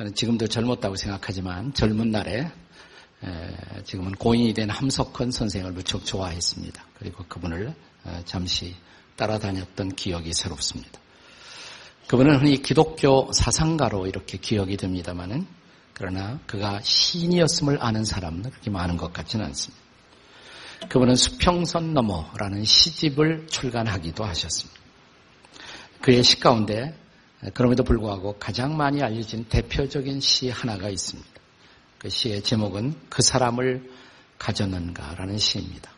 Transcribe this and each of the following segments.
저는 지금도 젊었다고 생각하지만 젊은 날에 지금은 고인이 된 함석헌 선생을 무척 좋아했습니다. 그리고 그분을 잠시 따라다녔던 기억이 새롭습니다. 그분은 흔히 기독교 사상가로 이렇게 기억이 됩니다만은 그러나 그가 시인이었음을 아는 사람은 그렇게 많은 것 같지는 않습니다. 그분은 수평선 너머라는 시집을 출간하기도 하셨습니다. 그의 시 가운데 그럼에도 불구하고 가장 많이 알려진 대표적인 시 하나가 있습니다. 그 시의 제목은 그 사람을 가졌는가라는 시입니다.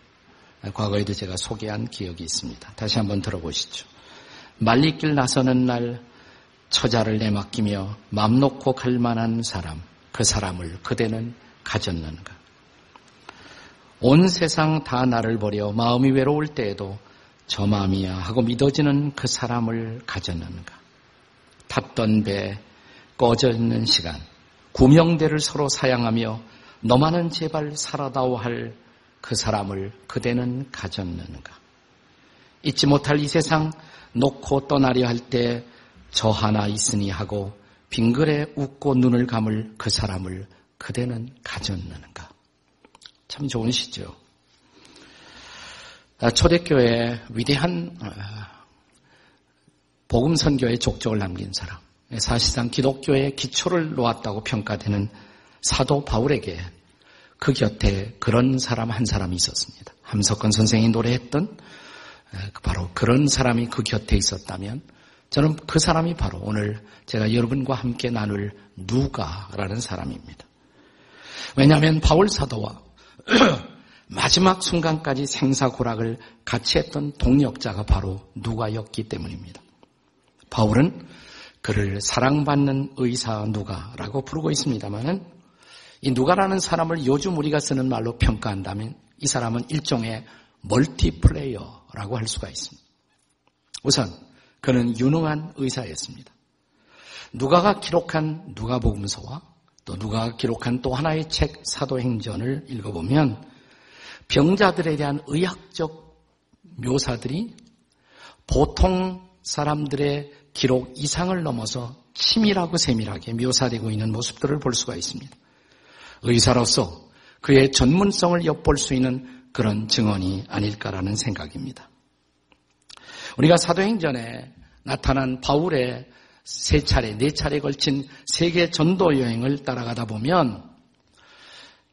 과거에도 제가 소개한 기억이 있습니다. 다시 한번 들어보시죠. 말리길 나서는 날 처자를 내맡기며 맘 놓고 갈 만한 사람, 그 사람을 그대는 가졌는가? 온 세상 다 나를 버려 마음이 외로울 때에도 저 마음이야 하고 믿어지는 그 사람을 가졌는가? 탔던 배, 꺼져 있는 시간, 구명대를 서로 사양하며 너만은 제발 살아다오 할 그 사람을 그대는 가졌는가? 잊지 못할 이 세상 놓고 떠나려 할 때 저 하나 있으니 하고 빙글에 웃고 눈을 감을 그 사람을 그대는 가졌는가? 참 좋은 시죠. 아, 초대교회 위대한 아, 복음 선교의 족적을 남긴 사람. 사실상 기독교의 기초를 놓았다고 평가되는 사도 바울에게 그 곁에 그런 사람 한 사람이 있었습니다. 함석건 선생이 노래했던 그 바로 그런 사람이 그 곁에 있었다면 저는 그 사람이 바로 오늘 제가 여러분과 함께 나눌 누가라는 사람입니다. 왜냐하면 바울 사도와 마지막 순간까지 생사고락을 같이 했던 동력자가 바로 누가였기 때문입니다. 바울은 그를 사랑받는 의사 누가라고 부르고 있습니다만은 이 누가라는 사람을 요즘 우리가 쓰는 말로 평가한다면 이 사람은 일종의 멀티플레이어라고 할 수가 있습니다. 우선 그는 유능한 의사였습니다. 누가가 기록한 누가복음서와 또 누가가 기록한 또 하나의 책 사도행전을 읽어보면 병자들에 대한 의학적 묘사들이 보통 사람들의 기록 이상을 넘어서 치밀하고 세밀하게 묘사되고 있는 모습들을 볼 수가 있습니다. 의사로서 그의 전문성을 엿볼 수 있는 그런 증언이 아닐까라는 생각입니다. 우리가 사도행전에 나타난 바울의 세 차례, 네 차례 걸친 세계 전도 여행을 따라가다 보면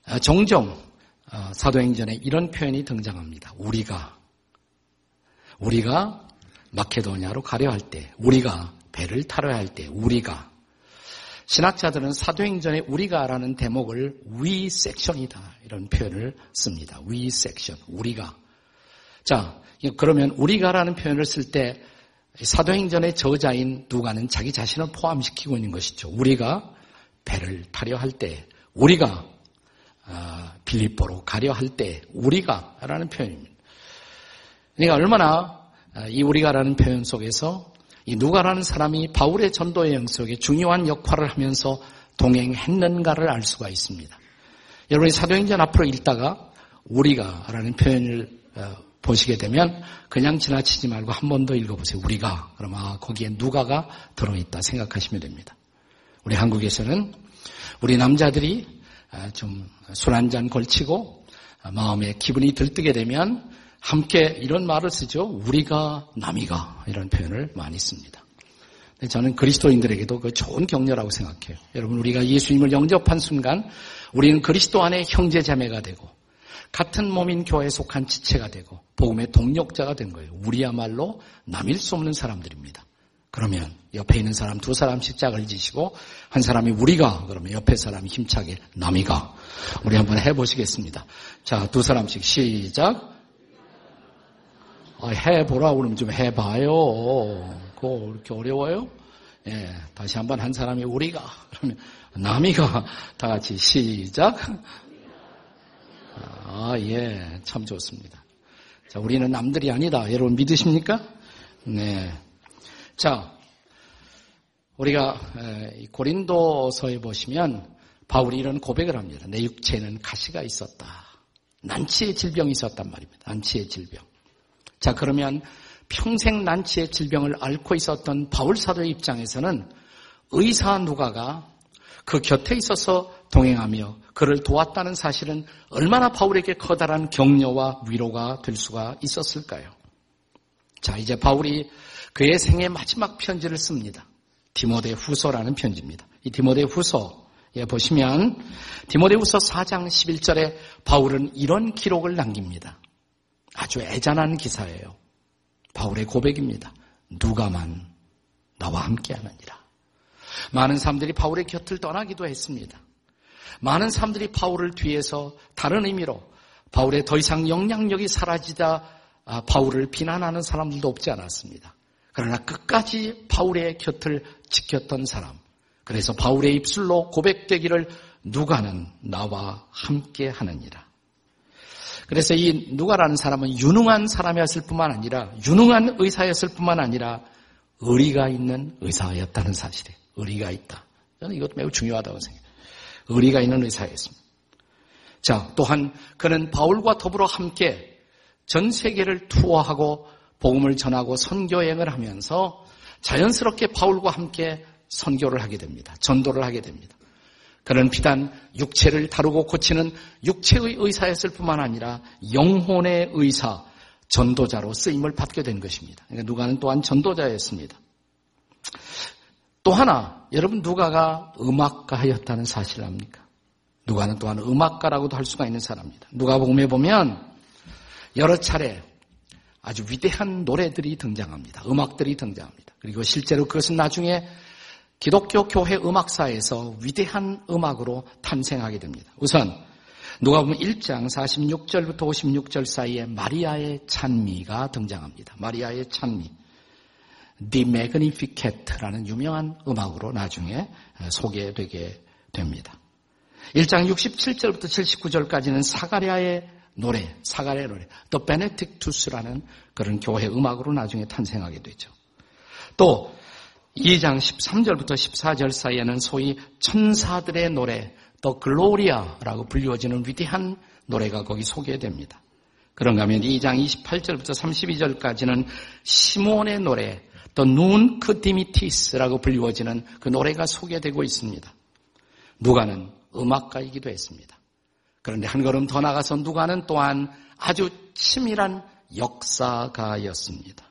아, 종종 아, 사도행전에 이런 표현이 등장합니다. 우리가 우리가 마케도니아로 가려 할 때, 우리가 배를 타려 할 때, 우리가 신학자들은 사도행전에 우리가라는 대목을 위 섹션이다 이런 표현을 씁니다. 위 섹션, 우리가. 자, 그러면 우리가라는 표현을 쓸 때 사도행전의 저자인 누가는 자기 자신을 포함시키고 있는 것이죠. 우리가 배를 타려 할 때, 우리가 아, 빌립보로 가려 할 때, 우리가라는 표현입니다. 그러니까 얼마나 아, 이 우리가라는 표현 속에서 이 누가라는 사람이 바울의 전도 여행 속에 중요한 역할을 하면서 동행했는가를 알 수가 있습니다. 여러분이 사도행전 앞으로 읽다가 우리가라는 표현을 어, 보시게 되면 그냥 지나치지 말고 한 번 더 읽어보세요. 우리가 그러면 아, 거기에 누가가 들어있다 생각하시면 됩니다. 우리 한국에서는 우리 남자들이 아, 좀술 한 잔 걸치고 마음에 기분이 들뜨게 되면 함께 이런 말을 쓰죠. 우리가 남이가 이런 표현을 많이 씁니다. 저는 그리스도인들에게도 그 좋은 격려라고 생각해요. 여러분 우리가 예수님을 영접한 순간 우리는 그리스도 안에 형제 자매가 되고 같은 몸인 교회에 속한 지체가 되고 복음의 동력자가 된 거예요. 우리야말로 남일 수 없는 사람들입니다. 그러면 옆에 있는 사람 두 사람씩 짝을 지시고 한 사람이 우리가 그러면 옆에 사람이 힘차게 남이가 우리 한번 해보시겠습니다. 자 두 사람씩 시작 아, 해보라 그러면 좀 해봐요. 그거 이렇게 어려워요? 예, 다시 한번 한 사람이 우리가 그러면 남이가 다 같이 시작. 아, 예, 참 좋습니다. 자, 우리는 남들이 아니다. 여러분 믿으십니까? 네. 자, 우리가 고린도서에 보시면 바울이 이런 고백을 합니다. 내 육체에는 가시가 있었다. 난치의 질병이 있었단 말입니다. 난치의 질병. 자, 그러면 평생 난치의 질병을 앓고 있었던 바울 사도의 입장에서는 의사 누가가 그 곁에 있어서 동행하며 그를 도왔다는 사실은 얼마나 바울에게 커다란 격려와 위로가 될 수가 있었을까요? 자, 이제 바울이 그의 생애 마지막 편지를 씁니다. 디모데 후서라는 편지입니다. 이 디모데 후서에 보시면 디모데 후서 4장 11절에 바울은 이런 기록을 남깁니다. 아주 애잔한 기사예요. 바울의 고백입니다. 누가만 나와 함께 하느니라. 많은 사람들이 바울의 곁을 떠나기도 했습니다. 많은 사람들이 바울을 뒤에서 다른 의미로 바울의 더 이상 영향력이 사라지다 아, 바울을 비난하는 사람들도 없지 않았습니다. 그러나 끝까지 바울의 곁을 지켰던 사람. 그래서 바울의 입술로 고백되기를 누가는 나와 함께 하느니라. 그래서 이 누가라는 사람은 유능한 사람이었을 뿐만 아니라 유능한 의사였을 뿐만 아니라 의리가 있는 의사였다는 사실에 의리가 있다. 저는 이것도 매우 중요하다고 생각해요. 의리가 있는 의사였습니다. 자, 또한 그는 바울과 더불어 함께 전 세계를 투어하고 복음을 전하고 선교행을 하면서 자연스럽게 바울과 함께 선교를 하게 됩니다. 전도를 하게 됩니다. 그는 비단 육체를 다루고 고치는 육체의 의사였을 뿐만 아니라 영혼의 의사, 전도자로 쓰임을 받게 된 것입니다. 그러니까 누가는 또한 전도자였습니다. 또 하나, 여러분 누가가 음악가였다는 사실을 압니까? 누가는 또한 음악가라고도 할 수가 있는 사람입니다. 누가복음에 보면 여러 차례 아주 위대한 노래들이 등장합니다. 음악들이 등장합니다. 그리고 실제로 그것은 나중에 기독교 교회 음악사에서 위대한 음악으로 탄생하게 됩니다. 우선 누가 보면 1장 46절부터 56절 사이에 마리아의 찬미가 등장합니다. 마리아의 찬미. The Magnificat라는 유명한 음악으로 나중에 소개되게 됩니다. 1장 67절부터 79절까지는 사가랴의 노래, 사가랴의 노래, The Benedictus라는 그런 교회 음악으로 나중에 탄생하게 되죠. 또 2장 13절부터 14절 사이에는 소위 천사들의 노래, the Gloria라고 불리워지는 위대한 노래가 거기 소개됩니다. 그런가 하면 2장 28절부터 32절까지는 시몬의 노래, the Nunc Dimittis라고 불리워지는 그 노래가 소개되고 있습니다. 누가는 음악가이기도 했습니다. 그런데 한 걸음 더 나가서 누가는 또한 아주 치밀한 역사가였습니다.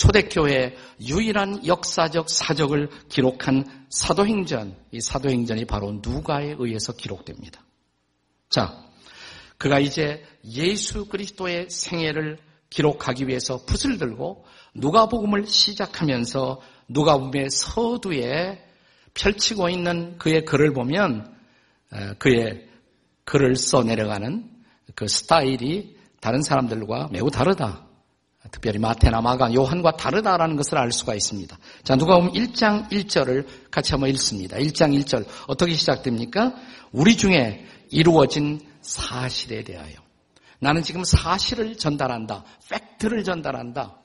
초대교회 유일한 역사적 사적을 기록한 사도행전, 이 사도행전이 바로 누가에 의해서 기록됩니다. 자, 그가 이제 예수 그리스도의 생애를 기록하기 위해서 붓을 들고 누가복음을 시작하면서 누가복음의 서두에 펼치고 있는 그의 글을 보면 그의 글을 써 내려가는 그 스타일이 다른 사람들과 매우 다르다. 특별히 마테나 마가 요한과 다르다라는 것을 알 수가 있습니다. 자, 누가 보면 1장 1절을 같이 한번 읽습니다. 1장 1절 어떻게 시작됩니까? 우리 중에 이루어진 사실에 대하여. 나는 지금 사실을 전달한다. 팩트를 전달한다.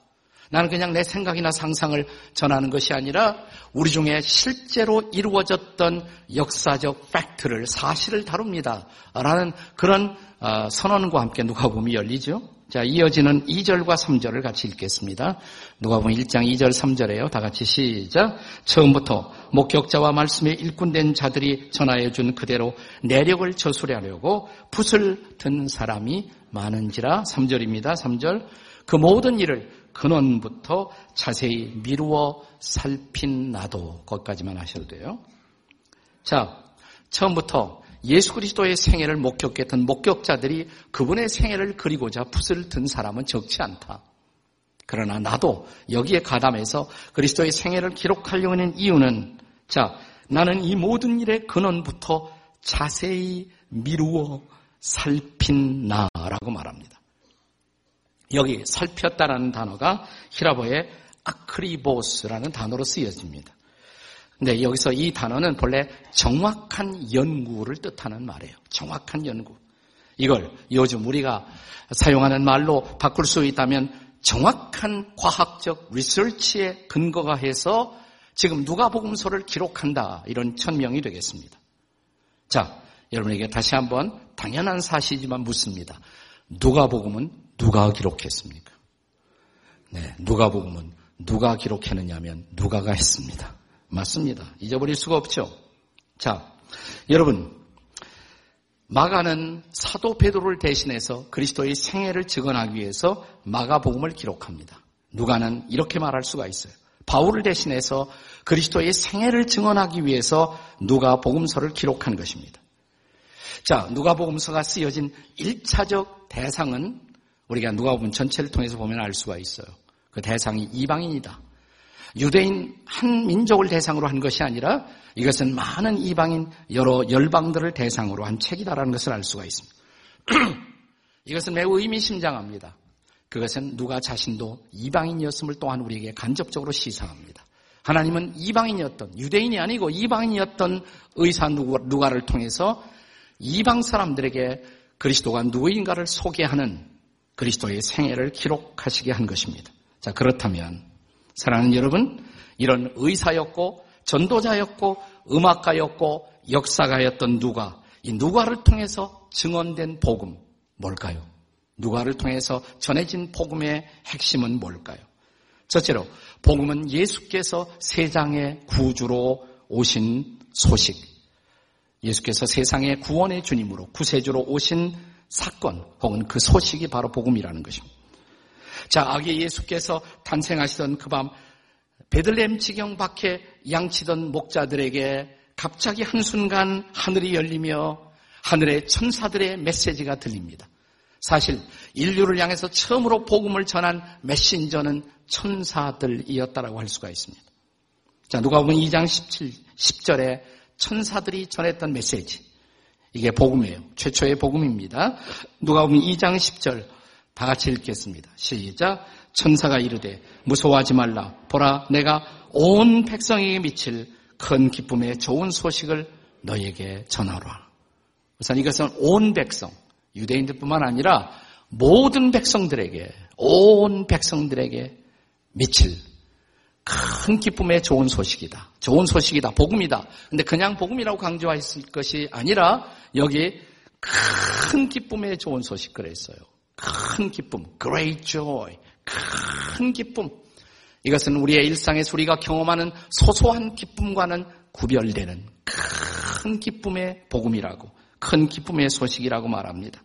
나는 그냥 내 생각이나 상상을 전하는 것이 아니라 우리 중에 실제로 이루어졌던 역사적 팩트를 사실을 다룹니다. 라는 그런 어, 선언과 함께 누가복음이 열리죠. 자, 이어지는 2절과 3절을 같이 읽겠습니다. 누가복음 1장 2절 3절에요. 다 같이 시작. 처음부터 목격자와 말씀에 일꾼된 자들이 전하여 준 그대로 내력을 저수하려고 붓을 든 사람이 많은지라 3절입니다. 3절. 그 모든 일을 근원부터 자세히 미루어 살핀 나도 거기까지만 하셔도 돼요. 자, 처음부터 예수 그리스도의 생애를 목격했던 목격자들이 그분의 생애를 그리고자 붓을 든 사람은 적지 않다. 그러나 나도 여기에 가담해서 그리스도의 생애를 기록하려고 하는 이유는 자, 나는 이 모든 일의 근원부터 자세히 미루어 살핀 나라고 말합니다. 여기 살폈다라는 단어가 히라보의 아크리보스라는 단어로 쓰여집니다. 근데 여기서 이 단어는 본래 정확한 연구를 뜻하는 말이에요. 정확한 연구. 이걸 요즘 우리가 사용하는 말로 바꿀 수 있다면 정확한 과학적 리서치에 근거가 해서 지금 누가복음서를 기록한다 이런 천명이 되겠습니다. 자, 여러분에게 다시 한번 당연한 사실이지만 묻습니다. 누가복음은 누가 기록했습니까? 네, 누가복음은 누가 기록했느냐면 누가가 했습니다. 맞습니다. 잊어버릴 수가 없죠. 자, 여러분, 마가는 사도 베드로를 대신해서 그리스도의 생애를 증언하기 위해서 마가복음을 기록합니다. 누가는 이렇게 말할 수가 있어요. 바울을 대신해서 그리스도의 생애를 증언하기 위해서 누가복음서를 기록한 것입니다. 자, 누가복음서가 쓰여진 1차적 대상은 우리가 누가복음 전체를 통해서 보면 알 수가 있어요. 그 대상이 이방인이다. 유대인 한 민족을 대상으로 한 것이 아니라 이것은 많은 이방인 여러 열방들을 대상으로 한 책이다라는 것을 알 수가 있습니다. 이것은 매우 의미심장합니다. 그것은 누가 자신도 이방인이었음을 또한 우리에게 간접적으로 시사합니다. 하나님은 이방인이었던 유대인이 아니고 이방인이었던 의사 누가 를 통해서 이방 사람들에게 그리스도가 누구인가를 소개하는 그리스도의 생애를 기록하시게 한 것입니다. 자, 그렇다면 사랑하는 여러분, 이런 의사였고 전도자였고 음악가였고 역사가였던 누가 이 누가를 통해서 증언된 복음 뭘까요? 누가를 통해서 전해진 복음의 핵심은 뭘까요? 첫째로 복음은 예수께서 세상의 구주로 오신 소식. 예수께서 세상의 구원의 주님으로 구세주로 오신 사건 혹은 그 소식이 바로 복음이라는 것입니다. 자, 아기 예수께서 탄생하시던 그 밤 베들렘 지경 밖에 양치던 목자들에게 갑자기 한순간 하늘이 열리며 하늘의 천사들의 메시지가 들립니다. 사실 인류를 향해서 처음으로 복음을 전한 메신저는 천사들이었다라고 할 수가 있습니다. 자, 누가 보면 2장 17, 10절에 천사들이 전했던 메시지. 이게 복음이에요. 최초의 복음입니다. 누가 보면 2장 10절 다 같이 읽겠습니다. 시작. 천사가 이르되 무서워하지 말라. 보라 내가 온 백성에게 미칠 큰 기쁨의 좋은 소식을 너에게 전하라. 우선 이것은 온 백성, 유대인들뿐만 아니라 모든 백성들에게, 온 백성들에게 미칠 큰 기쁨의 좋은 소식이다. 좋은 소식이다. 복음이다. 근데 그냥 복음이라고 강조했을 것이 아니라 여기 큰 기쁨의 좋은 소식 그랬어요. 큰 기쁨, great joy, 큰 기쁨. 이것은 우리의 일상에서 우리가 경험하는 소소한 기쁨과는 구별되는 큰 기쁨의 복음이라고, 큰 기쁨의 소식이라고 말합니다.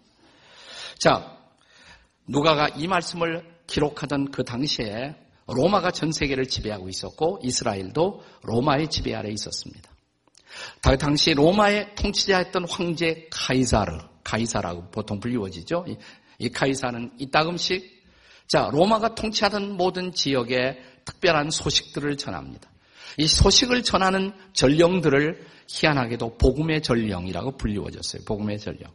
자, 누가가 이 말씀을 기록하던 그 당시에 로마가 전 세계를 지배하고 있었고 이스라엘도 로마의 지배 아래 있었습니다. 당시 로마의 통치자였던 황제 카이사르, 카이사라고 보통 불리워지죠. 이 카이사는 이따금씩 자 로마가 통치하던 모든 지역에 특별한 소식들을 전합니다. 이 소식을 전하는 전령들을 희한하게도 복음의 전령이라고 불리워졌어요. 복음의 전령.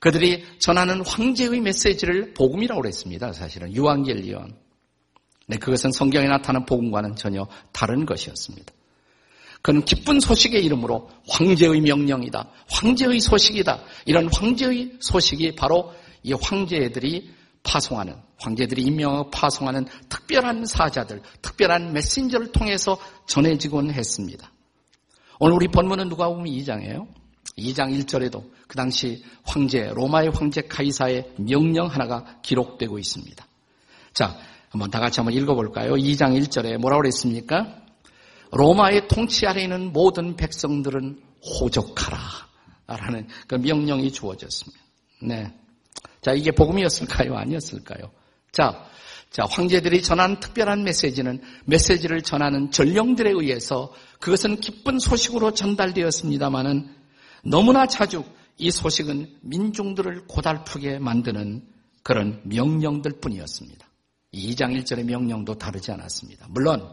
그들이 전하는 황제의 메시지를 복음이라고 그랬습니다. 사실은 유앙겔리온. 네, 그것은 성경에 나타난 복음과는 전혀 다른 것이었습니다. 그는 기쁜 소식의 이름으로 황제의 명령이다. 황제의 소식이다. 이런 황제의 소식이 바로 이 황제들이 파송하는 황제들이 임명하고 파송하는 특별한 사자들, 특별한 메신저를 통해서 전해지곤 했습니다. 오늘 우리 본문은 누가 보면 2장이에요. 2장 1절에도 그 당시 황제, 로마의 황제 카이사의 명령 하나가 기록되고 있습니다. 자, 한번 다 같이 한번 읽어볼까요? 2장 1절에 뭐라고 그랬습니까? 로마의 통치 아래 있는 모든 백성들은 호적하라. 라는 그 명령이 주어졌습니다. 네. 자, 이게 복음이었을까요? 아니었을까요? 자, 자, 황제들이 전한 특별한 메시지는 메시지를 전하는 전령들에 의해서 그것은 기쁜 소식으로 전달되었습니다마는 너무나 자주 이 소식은 민중들을 고달프게 만드는 그런 명령들 뿐이었습니다. 2장 1절의 명령도 다르지 않았습니다. 물론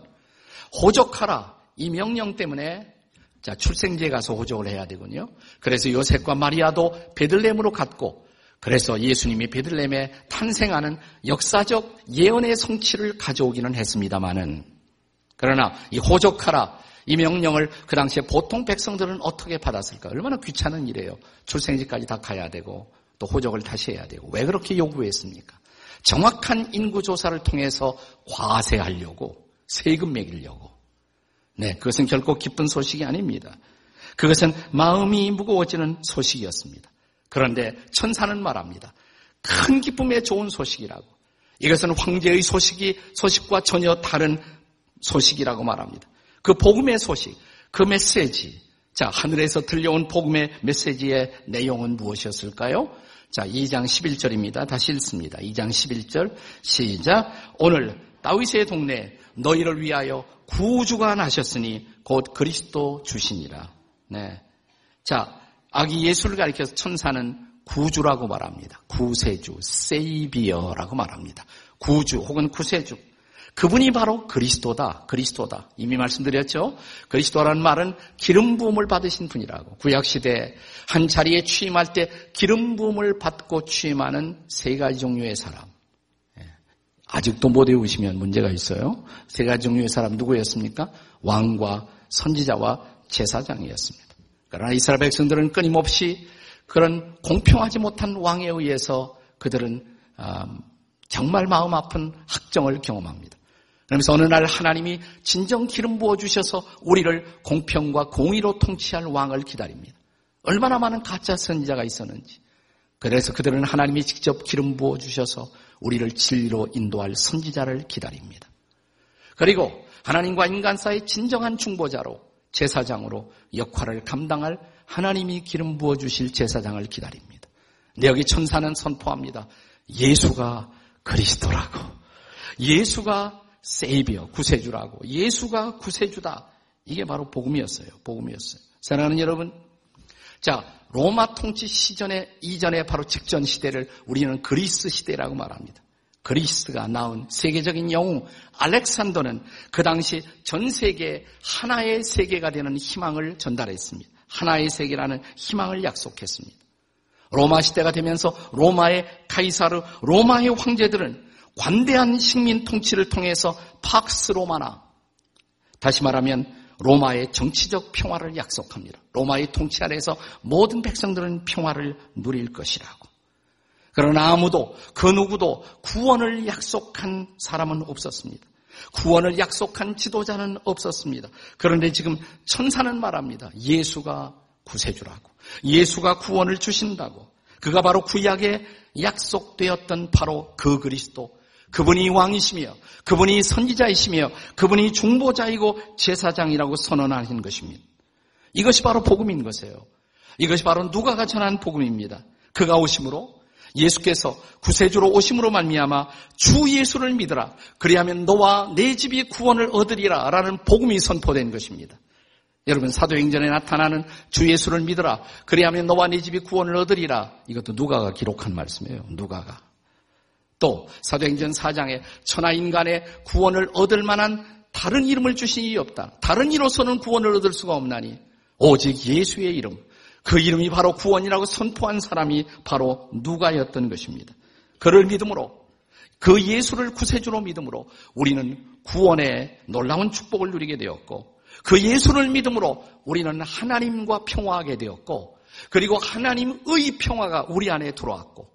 호적하라 이 명령 때문에 자 출생지에 가서 호적을 해야 되군요. 그래서 요셉과 마리아도 베들렘으로 갔고 그래서 예수님이 베들렘에 탄생하는 역사적 예언의 성취를 가져오기는 했습니다마는 그러나 이 호적하라 이 명령을 그 당시에 보통 백성들은 어떻게 받았을까? 얼마나 귀찮은 일이에요. 출생지까지 다 가야 되고 또 호적을 다시 해야 되고 왜 그렇게 요구했습니까? 정확한 인구 조사를 통해서 과세하려고 세금 매기려고. 네, 그것은 결코 기쁜 소식이 아닙니다. 그것은 마음이 무거워지는 소식이었습니다. 그런데 천사는 말합니다. 큰 기쁨의 좋은 소식이라고. 이것은 황제의 소식이 소식과 전혀 다른 소식이라고 말합니다. 그 복음의 소식, 그 메시지, 자, 하늘에서 들려온 복음의 메시지의 내용은 무엇이었을까요? 자, 2장 11절입니다. 다시 읽습니다. 2장 11절 시작. 오늘 다윗의 동네 너희를 위하여 구주가 나셨으니 곧 그리스도 주시니라. 네. 자, 아기 예수를 가리켜서 천사는 구주라고 말합니다. 구세주, 세이비어라고 말합니다. 구주 혹은 구세주. 그분이 바로 그리스도다. 그리스도다. 이미 말씀드렸죠. 그리스도라는 말은 기름 부음을 받으신 분이라고. 구약 시대 한 자리에 취임할 때 기름 부음을 받고 취임하는 세 가지 종류의 사람. 예. 아직도 못 외우시면 문제가 있어요. 세 가지 종류의 사람 누구였습니까? 왕과 선지자와 제사장이었습니다. 그러나 이스라엘 백성들은 끊임없이 그런 공평하지 못한 왕에 의해서 그들은 아, 정말 마음 아픈 학정을 경험합니다. 그러면서 어느 날 하나님이 진정 기름 부어 주셔서 우리를 공평과 공의로 통치할 왕을 기다립니다. 얼마나 많은 가짜 선지자가 있었는지. 그래서 그들은 하나님이 직접 기름 부어 주셔서 우리를 진리로 인도할 선지자를 기다립니다. 그리고 하나님과 인간 사이의 진정한 중보자로 제사장으로 역할을 감당할 하나님이 기름 부어 주실 제사장을 기다립니다. 근데 여기 천사는 선포합니다. 예수가 그리스도라고. 예수가 세이비어, 구세주라고. 예수가 구세주다. 이게 바로 복음이었어요. 복음이었어요. 사랑하는 여러분. 자, 로마 통치 시전에, 이전에 바로 직전 시대를 우리는 그리스 시대라고 말합니다. 그리스가 낳은 세계적인 영웅 알렉산더는 그 당시 전 세계 하나의 세계가 되는 희망을 전달했습니다. 하나의 세계라는 희망을 약속했습니다. 로마 시대가 되면서 로마의 카이사르, 로마의 황제들은 관대한 식민 통치를 통해서 팍스 로마나 다시 말하면 로마의 정치적 평화를 약속합니다. 로마의 통치 아래서 모든 백성들은 평화를 누릴 것이라고. 그러나 아무도 그 누구도 구원을 약속한 사람은 없었습니다. 구원을 약속한 지도자는 없었습니다. 그런데 지금 천사는 말합니다. 예수가 구세주라고. 예수가 구원을 주신다고. 그가 바로 구약에 약속되었던 바로 그 그리스도, 그분이 왕이시며 그분이 선지자이시며 그분이 중보자이고 제사장이라고 선언하신 것입니다. 이것이 바로 복음인 것이에요. 이것이 바로 누가가 전한 복음입니다. 그가 오심으로 예수께서 구세주로 오심으로 말미암아 주 예수를 믿으라. 그리하면 너와 내 집이 구원을 얻으리라라는 복음이 선포된 것입니다. 여러분 사도행전에 나타나는 주 예수를 믿으라. 그리하면 너와 네 집이 구원을 얻으리라. 이것도 누가가 기록한 말씀이에요. 누가가. 또 사도행전 4장에 천하 인간의 구원을 얻을 만한 다른 이름을 주신 이 없다. 다른 이로서는 구원을 얻을 수가 없나니 오직 예수의 이름. 그 이름이 바로 구원이라고 선포한 사람이 바로 누가였던 것입니다. 그를 믿음으로 그 예수를 구세주로 믿음으로 우리는 구원의 놀라운 축복을 누리게 되었고 그 예수를 믿음으로 우리는 하나님과 평화하게 되었고 그리고 하나님의 평화가 우리 안에 들어왔고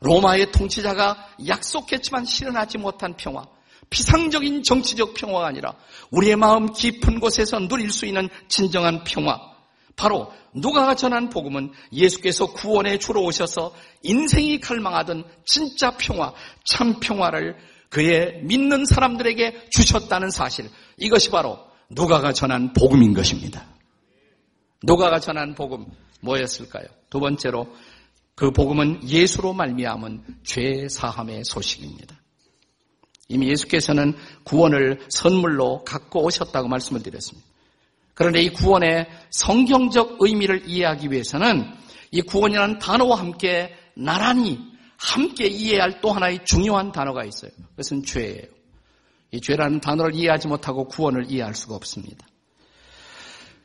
로마의 통치자가 약속했지만 실현하지 못한 평화, 피상적인 정치적 평화가 아니라 우리의 마음 깊은 곳에서 누릴 수 있는 진정한 평화. 바로 누가가 전한 복음은 예수께서 구원에 주로 오셔서 인생이 갈망하던 진짜 평화, 참 평화를 그의 믿는 사람들에게 주셨다는 사실. 이것이 바로 누가가 전한 복음인 것입니다. 누가가 전한 복음 뭐였을까요? 두 번째로 그 복음은 예수로 말미암은 죄 사함의 소식입니다. 이미 예수께서는 구원을 선물로 갖고 오셨다고 말씀을 드렸습니다. 그런데 이 구원의 성경적 의미를 이해하기 위해서는 이 구원이라는 단어와 함께 나란히 함께 이해할 또 하나의 중요한 단어가 있어요. 그것은 죄예요. 이 죄라는 단어를 이해하지 못하고 구원을 이해할 수가 없습니다.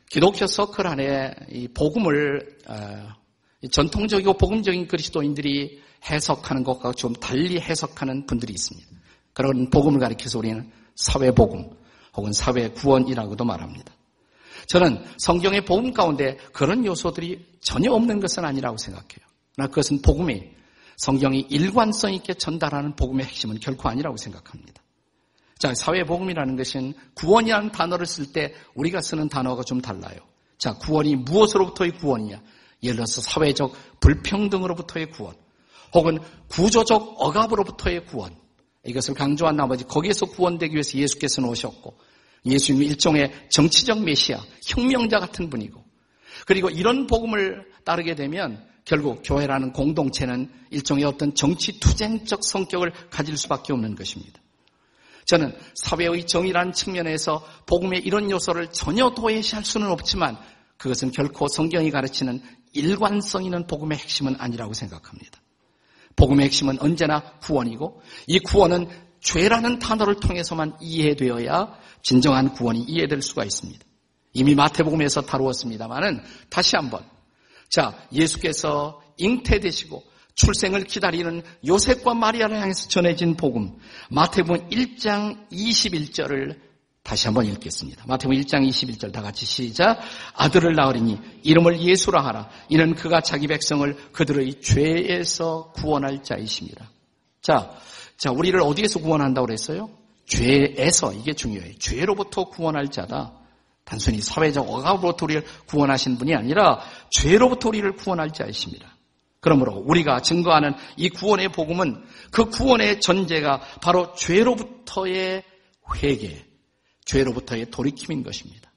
기독교 서클 안에 이 복음을 어, 전통적이고 복음적인 그리스도인들이 해석하는 것과 좀 달리 해석하는 분들이 있습니다. 그런 복음을 가리켜서 우리는 사회 복음 혹은 사회 구원이라고도 말합니다. 저는 성경의 복음 가운데 그런 요소들이 전혀 없는 것은 아니라고 생각해요. 그러나 그것은 복음이 성경이 일관성 있게 전달하는 복음의 핵심은 결코 아니라고 생각합니다. 자, 사회복음이라는 것은 구원이라는 단어를 쓸 때 우리가 쓰는 단어가 좀 달라요. 자, 구원이 무엇으로부터의 구원이냐? 예를 들어서 사회적 불평등으로부터의 구원, 혹은 구조적 억압으로부터의 구원. 이것을 강조한 나머지 거기에서 구원되기 위해서 예수께서는 오셨고, 예수님은 일종의 정치적 메시아, 혁명자 같은 분이고, 그리고 이런 복음을 따르게 되면 결국 교회라는 공동체는 일종의 어떤 정치 투쟁적 성격을 가질 수밖에 없는 것입니다. 저는 사회의 정의라는 측면에서 복음의 이런 요소를 전혀 도외시할 수는 없지만 그것은 결코 성경이 가르치는 일관성 있는 복음의 핵심은 아니라고 생각합니다. 복음의 핵심은 언제나 구원이고 이 구원은 죄라는 단어를 통해서만 이해되어야 진정한 구원이 이해될 수가 있습니다. 이미 마태복음에서 다루었습니다만은 다시 한번 자 예수께서 잉태되시고 출생을 기다리는 요셉과 마리아를 향해서 전해진 복음 마태복음 1장 21절을 다시 한번 읽겠습니다. 마태복음 1장 21절 다 같이 시작. 아들을 낳으리니 이름을 예수라 하라. 이는 그가 자기 백성을 그들의 죄에서 구원할 자이십니다. 자, 자, 우리를 어디에서 구원한다고 그랬어요? 죄에서 이게 중요해요. 죄로부터 구원할 자다. 단순히 사회적 억압으로부터 우리를 구원하신 분이 아니라 죄로부터 우리를 구원할 자이십니다. 그러므로 우리가 증거하는 이 구원의 복음은 그 구원의 전제가 바로 죄로부터의 회개, 죄로부터의 돌이킴인 것입니다.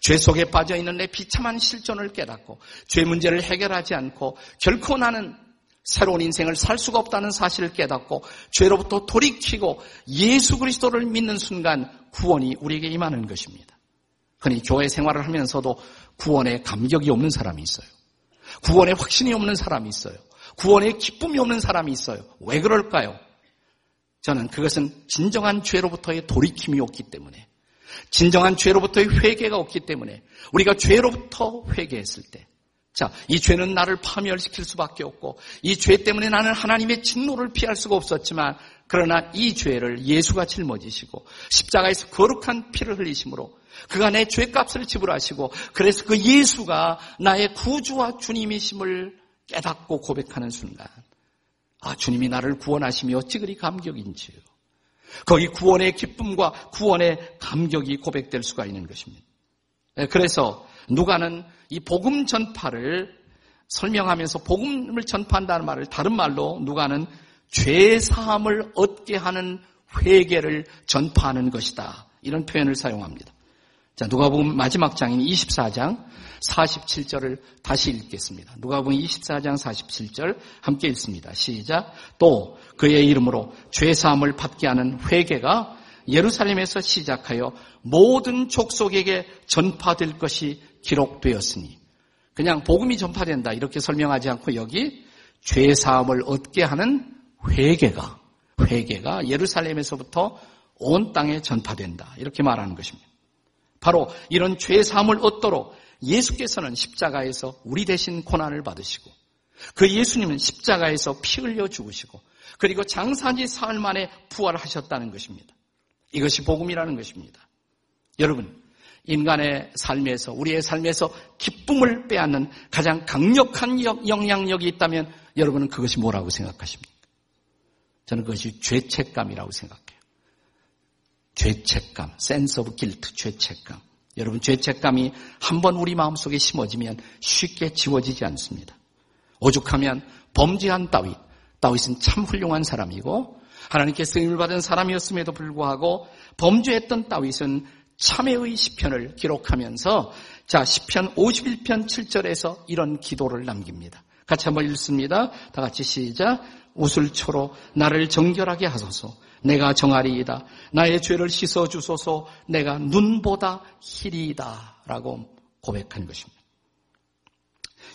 죄 속에 빠져 있는 내 비참한 실존을 깨닫고 죄 문제를 해결하지 않고 결코 나는 새로운 인생을 살 수가 없다는 사실을 깨닫고 죄로부터 돌이키고 예수 그리스도를 믿는 순간 구원이 우리에게 임하는 것입니다. 흔히 교회 생활을 하면서도 구원에 감격이 없는 사람이 있어요. 구원에 확신이 없는 사람이 있어요. 구원에 기쁨이 없는 사람이 있어요. 왜 그럴까요? 저는 그것은 진정한 죄로부터의 돌이킴이 없기 때문에 진정한 죄로부터의 회개가 없기 때문에 우리가 죄로부터 회개했을 때 자, 이 죄는 나를 파멸시킬 수밖에 없고 이 죄 때문에 나는 하나님의 진노를 피할 수가 없었지만 그러나 이 죄를 예수가 짊어지시고 십자가에서 거룩한 피를 흘리심으로 그가 내 죄값을 지불하시고 그래서 그 예수가 나의 구주와 주님이심을 깨닫고 고백하는 순간 아 주님이 나를 구원하시며 어찌 그리 감격인지요. 거기 구원의 기쁨과 구원의 감격이 고백될 수가 있는 것입니다. 네, 그래서 누가는 이 복음 전파를 설명하면서 복음을 전파한다는 말을 다른 말로 누가는 죄 사함을 얻게 하는 회개를 전파하는 것이다. 이런 표현을 사용합니다. 자, 누가복음 마지막 장인 24장 47절을 다시 읽겠습니다. 누가복음 24장 47절 함께 읽습니다. 시작. 또 그의 이름으로 죄 사함을 받게 하는 회개가 예루살렘에서 시작하여 모든 족속에게 전파될 것이 기록되었으니 그냥 복음이 전파된다 이렇게 설명하지 않고 여기 죄 사함을 얻게 하는 회개가 회개가 예루살렘에서부터 온 땅에 전파된다 이렇게 말하는 것입니다. 바로 이런 죄 사함을 얻도록 예수께서는 십자가에서 우리 대신 고난을 받으시고 그 예수님은 십자가에서 피 흘려 죽으시고 그리고 장사지 사흘 만에 부활하셨다는 것입니다. 이것이 복음이라는 것입니다. 여러분, 인간의 삶에서, 우리의 삶에서 기쁨을 빼앗는 가장 강력한 영향력이 있다면 여러분은 그것이 뭐라고 생각하십니까? 저는 그것이 죄책감이라고 생각해요. 죄책감, sense of guilt, 죄책감. 여러분, 죄책감이 한번 우리 마음속에 심어지면 쉽게 지워지지 않습니다. 오죽하면 범죄한 다윗, 다윗은 참 훌륭한 사람이고 하나님께 쓰임을 받은 사람이었음에도 불구하고 범죄했던 다윗은 참회의 시편을 기록하면서 자 시편 51편 7절에서 이런 기도를 남깁니다. 같이 한번 읽습니다. 다 같이 시작. 우슬초로 나를 정결하게 하소서. 내가 정아리이다. 나의 죄를 씻어 주소서. 내가 눈보다 희리이다. 라고 고백한 것입니다.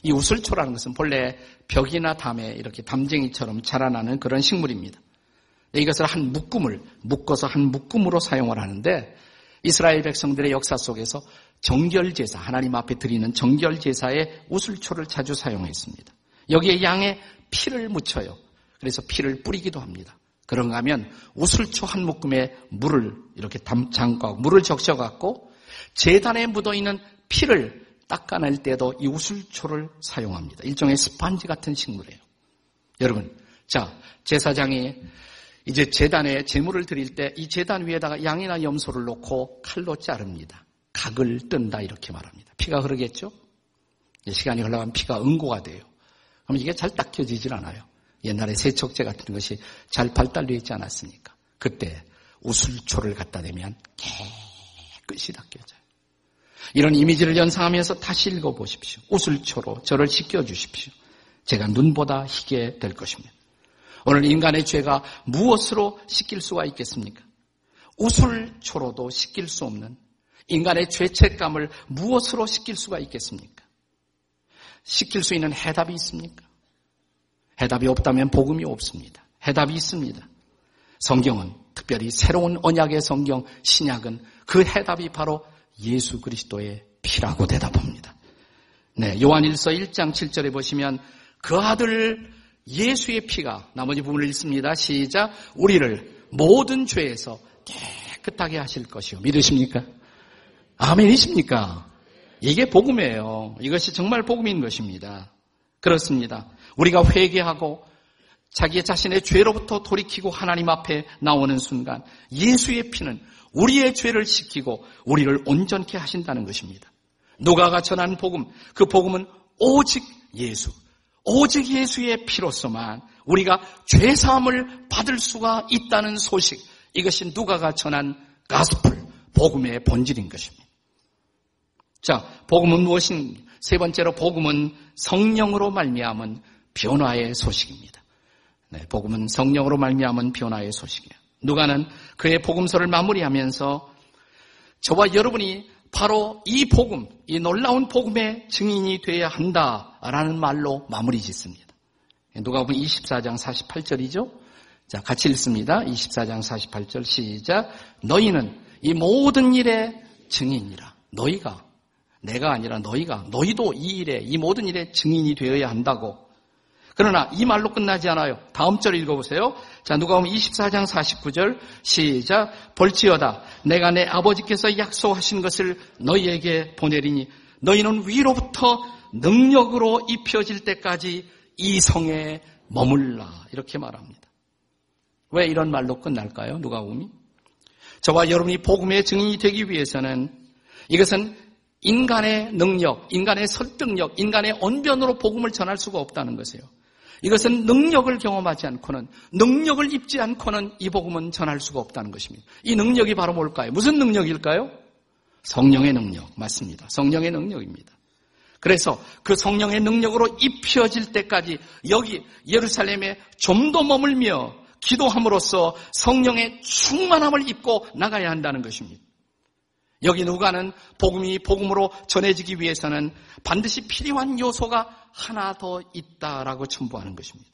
이 우슬초라는 것은 본래 벽이나 담에 이렇게 담쟁이처럼 자라나는 그런 식물입니다. 이것을 한 묶음을 묶어서 한 묶음으로 사용을 하는데 이스라엘 백성들의 역사 속에서 정결제사, 하나님 앞에 드리는 정결제사에 우슬초를 자주 사용했습니다. 여기에 양의 피를 묻혀요. 그래서 피를 뿌리기도 합니다. 그런가 하면 우슬초 한 묶음에 물을 이렇게 담장과 물을 적셔갖고 재단에 묻어있는 피를 닦아낼 때도 이 우슬초를 사용합니다. 일종의 스펀지 같은 식물이에요. 여러분, 자, 제사장이 이제 재단에 재물을 드릴 때 이 재단 위에다가 양이나 염소를 놓고 칼로 자릅니다. 각을 뜬다 이렇게 말합니다. 피가 흐르겠죠? 시간이 흘러가면 피가 응고가 돼요. 그럼 이게 잘 닦여지질 않아요. 옛날에 세척제 같은 것이 잘 발달되어 있지 않았습니까? 그때 우슬초를 갖다 대면 깨끗이 닦여져요. 이런 이미지를 연상하면서 다시 읽어보십시오. 웃을초로 저를 씻겨주십시오. 제가 눈보다 희게 될 것입니다. 오늘 인간의 죄가 무엇으로 씻길 수가 있겠습니까? 웃을초로도 씻길 수 없는 인간의 죄책감을 무엇으로 씻길 수가 있겠습니까? 씻길 수 있는 해답이 있습니까? 해답이 없다면 복음이 없습니다. 해답이 있습니다. 성경은 특별히 새로운 언약의 성경 신약은 그 해답이 바로 예수 그리스도의 피라고 대답합니다. 네, 요한일서 1장 7절에 보시면 그 아들 예수의 피가 나머지 부분을 읽습니다. 시작. 우리를 모든 죄에서 깨끗하게 하실 것이요. 믿으십니까? 아멘이십니까? 이게 복음이에요. 이것이 정말 복음인 것입니다. 그렇습니다. 우리가 회개하고 자기 자신의 죄로부터 돌이키고 하나님 앞에 나오는 순간 예수의 피는 우리의 죄를 씻기고 우리를 온전케 하신다는 것입니다. 누가가 전한 복음, 그 복음은 오직 예수, 오직 예수의 피로서만 우리가 죄 사함을 받을 수가 있다는 소식. 이것이 누가가 전한 가스풀, 복음의 본질인 것입니다. 자, 복음은 무엇인? 세 번째로 복음은 성령으로 말미암은 변화의 소식입니다. 네, 복음은 성령으로 말미암은 변화의 소식이에요. 누가는 그의 복음서를 마무리하면서 저와 여러분이 바로 이 복음, 이 놀라운 복음의 증인이 되어야 한다라는 말로 마무리 짓습니다. 누가 보면 24장 48절이죠. 자, 같이 읽습니다. 24장 48절 시작. 너희는 이 모든 일의 증인이라. 너희가 내가 아니라 너희가 너희도 이 일에 이 모든 일에 증인이 되어야 한다고 그러나 이 말로 끝나지 않아요. 다음 절 읽어보세요. 자, 누가 보면 24장 49절 시작. 볼지어다. 내가 내 아버지께서 약속하신 것을 너희에게 보내리니 너희는 위로부터 능력으로 입혀질 때까지 이 성에 머물라. 이렇게 말합니다. 왜 이런 말로 끝날까요? 누가 보면? 저와 여러분이 복음의 증인이 되기 위해서는 이것은 인간의 능력, 인간의 설득력, 인간의 언변으로 복음을 전할 수가 없다는 것이에요. 이것은 능력을 경험하지 않고는 능력을 입지 않고는 이 복음은 전할 수가 없다는 것입니다. 이 능력이 바로 뭘까요? 무슨 능력일까요? 성령의 능력 맞습니다. 성령의 능력입니다. 그래서 그 성령의 능력으로 입혀질 때까지 여기 예루살렘에 좀 더 머물며 기도함으로써 성령의 충만함을 입고 나가야 한다는 것입니다. 여기 누가는 복음이 복음으로 전해지기 위해서는 반드시 필요한 요소가 하나 더 있다라고 첨부하는 것입니다.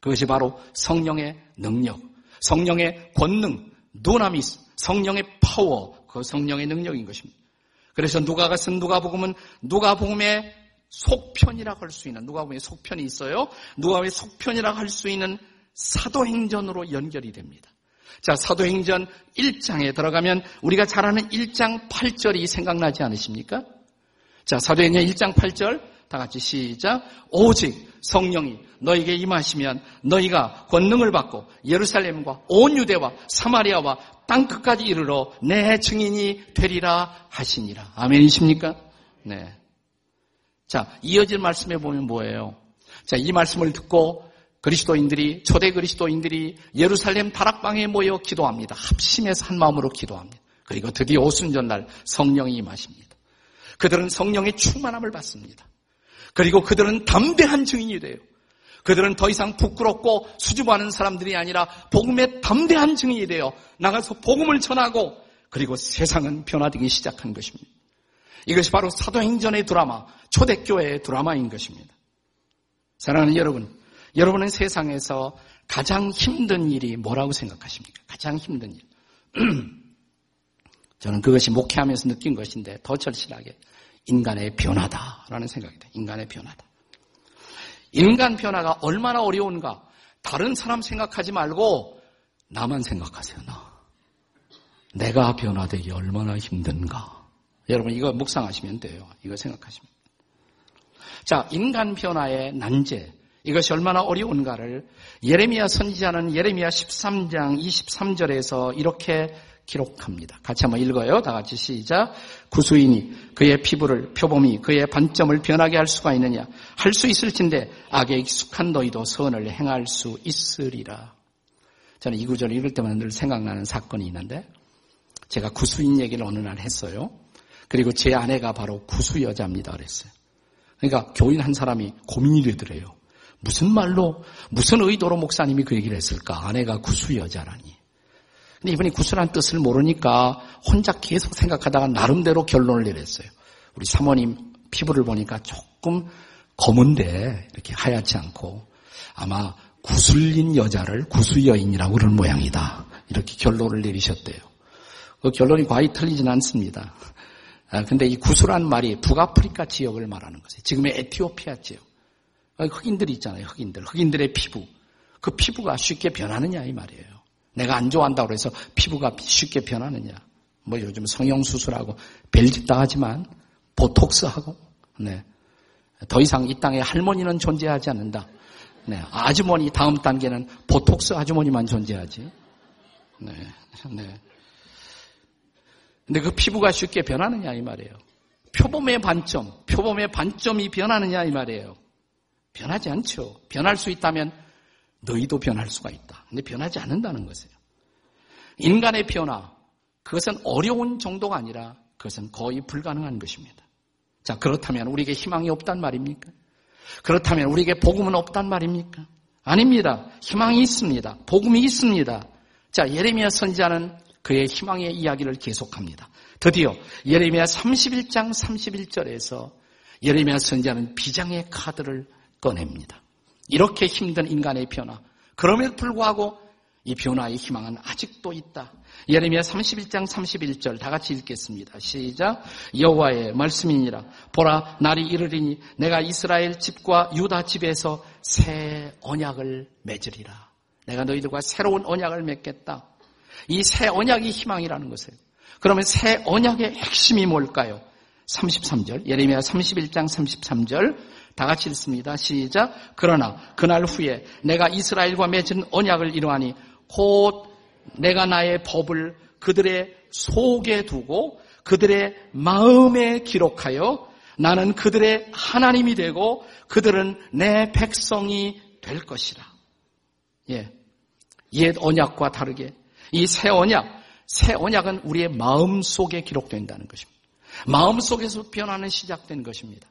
그것이 바로 성령의 능력, 성령의 권능, dunamis, 성령의 파워, 그 성령의 능력인 것입니다. 그래서 누가가 쓴 누가복음은 누가복음의 속편이라고 할 수 있는 누가복음의 속편이 있어요. 누가복음의 속편이라고 할 수 있는 사도행전으로 연결이 됩니다. 자, 사도행전 1장에 들어가면 우리가 잘 아는 1장 8절이 생각나지 않으십니까? 자, 사도행전 1장 8절 다 같이 시작. 오직 성령이 너에게 임하시면 너희가 권능을 받고 예루살렘과 온 유대와 사마리아와 땅 끝까지 이르러 내 증인이 되리라 하시니라. 아멘이십니까? 네. 자, 이어질 말씀에 보면 뭐예요? 자, 이 말씀을 듣고 그리스도인들이 초대 그리스도인들이 예루살렘 다락방에 모여 기도합니다. 합심해서 한 마음으로 기도합니다. 그리고 드디어 오순절 날 성령이 임하십니다. 그들은 성령의 충만함을 받습니다. 그리고 그들은 담대한 증인이 돼요. 그들은 더 이상 부끄럽고 수줍어하는 사람들이 아니라 복음의 담대한 증인이 되어 나가서 복음을 전하고 그리고 세상은 변화되기 시작한 것입니다. 이것이 바로 사도행전의 드라마, 초대교회의 드라마인 것입니다. 사랑하는 여러분, 여러분은 세상에서 가장 힘든 일이 뭐라고 생각하십니까? 가장 힘든 일. 저는 그것이 목회하면서 느낀 것인데 더 절실하게 인간의 변화다라는 생각이 돼. 인간의 변화다. 인간 변화가 얼마나 어려운가? 다른 사람 생각하지 말고 나만 생각하세요. 나. 내가 변화되기 얼마나 힘든가? 여러분 이거 묵상하시면 돼요. 이거 생각하시면. 자, 인간 변화의 난제. 이것이 얼마나 어려운가를 예레미야 선지자는 예레미야 13장 23절에서 이렇게 기록합니다. 같이 한번 읽어요. 다 같이 시작. 구수인이 그의 피부를 표범이 그의 반점을 변하게 할 수가 있느냐? 할 수 있을진데 악에 익숙한 너희도 선을 행할 수 있으리라. 저는 이 구절을 읽을 때마다 늘 생각나는 사건이 있는데 제가 구수인 얘기를 어느 날 했어요. 그리고 제 아내가 바로 구수 여자입니다. 그랬어요. 그러니까 교인 한 사람이 고민이 되더래요. 무슨 말로, 무슨 의도로 목사님이 그 얘기를 했을까? 아내가 구수 여자라니. 근데 이분이 구수란 뜻을 모르니까 혼자 계속 생각하다가 나름대로 결론을 내렸어요. 우리 사모님 피부를 보니까 조금 검은데 이렇게 하얗지 않고 아마 구슬린 여자를 구수 여인이라고 그러는 모양이다. 이렇게 결론을 내리셨대요. 그 결론이 과히 틀리진 않습니다. 아, 근데 이 구수란 말이 북아프리카 지역을 말하는 거예요. 지금의 에티오피아 지역. 아, 흑인들이 있잖아요. 흑인들. 흑인들의 피부. 그 피부가 쉽게 변하느냐 이 말이에요. 내가 안 좋아한다고 해서 피부가 쉽게 변하느냐. 뭐 요즘 성형수술하고 벨집다 하지만 보톡스하고 네. 더 이상 이 땅에 할머니는 존재하지 않는다. 네. 아주머니 다음 단계는 보톡스 아주머니만 존재하지. 네. 네. 근데 그 피부가 쉽게 변하느냐 이 말이에요. 표범의 반점, 표범의 반점이 변하느냐 이 말이에요. 변하지 않죠. 변할 수 있다면 너희도 변할 수가 있다. 근데 변하지 않는다는 것이에요. 인간의 변화, 그것은 어려운 정도가 아니라 그것은 거의 불가능한 것입니다. 자, 그렇다면 우리에게 희망이 없단 말입니까? 그렇다면 우리에게 복음은 없단 말입니까? 아닙니다. 희망이 있습니다. 복음이 있습니다. 자, 예레미야 선지자는 그의 희망의 이야기를 계속합니다. 드디어 예레미야 31장 31절에서 예레미야 선지자는 비장의 카드를 꺼냅니다. 이렇게 힘든 인간의 변화. 그럼에도 불구하고 이 변화의 희망은 아직도 있다. 예레미야 31장 31절 다 같이 읽겠습니다. 시작. 여호와의 말씀이니라. 보라 날이 이르리니 내가 이스라엘 집과 유다 집에서 새 언약을 맺으리라. 내가 너희들과 새로운 언약을 맺겠다. 이 새 언약이 희망이라는 것이에요. 그러면 새 언약의 핵심이 뭘까요? 33절. 예레미야 31장 33절 다 같이 읽습니다. 시작. 그러나 그날 후에 내가 이스라엘과 맺은 언약을 이루하니 곧 내가 나의 법을 그들의 속에 두고 그들의 마음에 기록하여 나는 그들의 하나님이 되고 그들은 내 백성이 될 것이라. 예. 옛 언약과 다르게 이 새 언약, 새 언약은 우리의 마음 속에 기록된다는 것입니다. 마음 속에서 변화는 시작된 것입니다.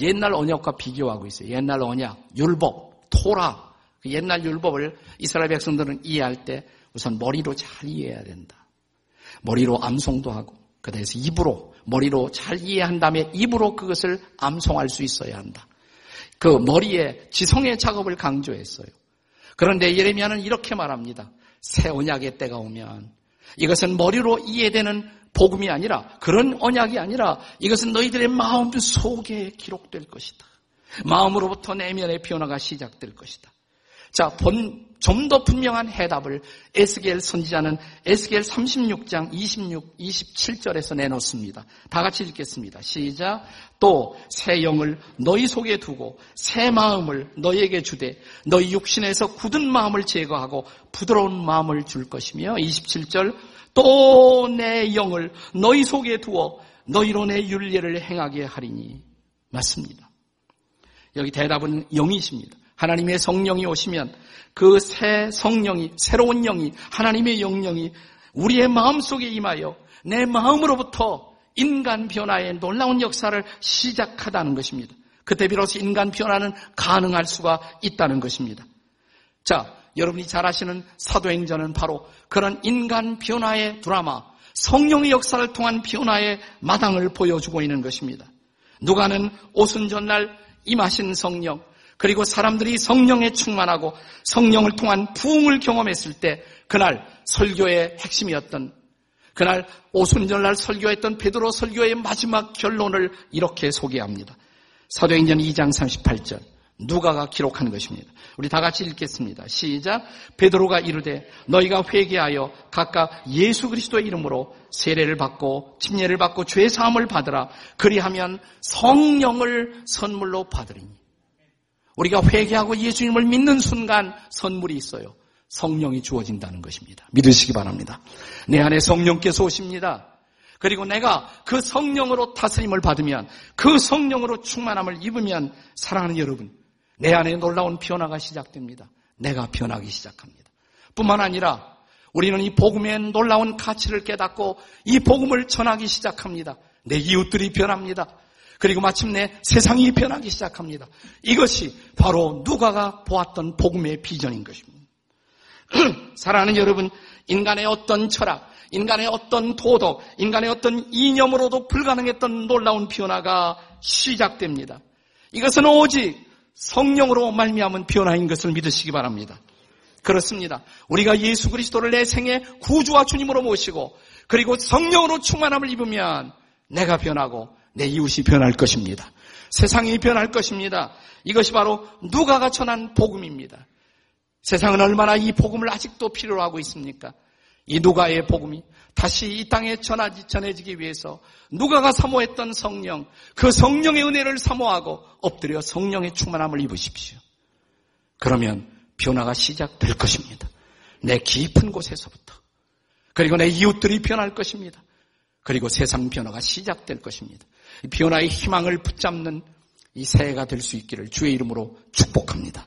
옛날 언약과 비교하고 있어요. 옛날 언약, 율법, 토라. 그 옛날 율법을 이스라엘 백성들은 이해할 때 우선 머리로 잘 이해해야 된다. 머리로 암송도 하고 그 다음에 입으로 머리로 잘 이해한 다음에 입으로 그것을 암송할 수 있어야 한다. 그 머리에 지성의 작업을 강조했어요. 그런데 예레미야는 이렇게 말합니다. 새 언약의 때가 오면 이것은 머리로 이해되는 복음이 아니라 그런 언약이 아니라 이것은 너희들의 마음 속에 기록될 것이다. 마음으로부터 내면의 변화가 시작될 것이다. 자, 본, 좀더 분명한 해답을 에스겔 선지자는 에스겔 36장 26, 27절에서 내놓습니다. 다 같이 읽겠습니다. 시작. 또 새 영을 너희 속에 두고 새 마음을 너희에게 주되 너희 육신에서 굳은 마음을 제거하고 부드러운 마음을 줄 것이며 27절 또 내 영을 너희 속에 두어 너희로 내 윤례를 행하게 하리니 맞습니다. 여기 대답은 영이십니다. 하나님의 성령이 오시면 그 새 성령이, 새로운 영이, 하나님의 영령이 우리의 마음 속에 임하여 내 마음으로부터 인간 변화의 놀라운 역사를 시작하다는 것입니다. 그때 비로소 인간 변화는 가능할 수가 있다는 것입니다. 자, 여러분이 잘 아시는 사도행전은 바로 그런 인간 변화의 드라마, 성령의 역사를 통한 변화의 마당을 보여주고 있는 것입니다. 누가는 오순절날 임하신 성령, 그리고 사람들이 성령에 충만하고 성령을 통한 부흥을 경험했을 때 그날 설교의 핵심이었던 그날 오순절날 설교했던 베드로 설교의 마지막 결론을 이렇게 소개합니다. 사도행전 2장 38절 누가가 기록한 것입니다. 우리 다 같이 읽겠습니다. 시작. 베드로가 이르되 너희가 회개하여 각각 예수 그리스도의 이름으로 세례를 받고 침례를 받고 죄 사함을 받으라. 그리하면 성령을 선물로 받으리니. 우리가 회개하고 예수님을 믿는 순간 선물이 있어요. 성령이 주어진다는 것입니다. 믿으시기 바랍니다. 내 안에 성령께서 오십니다. 그리고 내가 그 성령으로 다스림을 받으면 그 성령으로 충만함을 입으면 사랑하는 여러분, 내 안에 놀라운 변화가 시작됩니다. 내가 변하기 시작합니다. 뿐만 아니라 우리는 이 복음의 놀라운 가치를 깨닫고 이 복음을 전하기 시작합니다. 내 이웃들이 변합니다. 그리고 마침내 세상이 변하기 시작합니다. 이것이 바로 누가가 보았던 복음의 비전인 것입니다. 사랑하는 여러분, 인간의 어떤 철학, 인간의 어떤 도덕, 인간의 어떤 이념으로도 불가능했던 놀라운 변화가 시작됩니다. 이것은 오직 성령으로 말미암은 변화인 것을 믿으시기 바랍니다. 그렇습니다. 우리가 예수 그리스도를 내 생의 구주와 주님으로 모시고 그리고 성령으로 충만함을 입으면 내가 변하고 내 이웃이 변할 것입니다. 세상이 변할 것입니다. 이것이 바로 누가가 전한 복음입니다. 세상은 얼마나 이 복음을 아직도 필요로 하고 있습니까? 이 누가의 복음이 다시 이 땅에 전하지, 전해지기 위해서 누가가 사모했던 성령, 그 성령의 은혜를 사모하고 엎드려 성령의 충만함을 입으십시오. 그러면 변화가 시작될 것입니다. 내 깊은 곳에서부터. 그리고 내 이웃들이 변할 것입니다. 그리고 세상 변화가 시작될 것입니다. 변화의 희망을 붙잡는 이 새해가 될 수 있기를 주의 이름으로 축복합니다.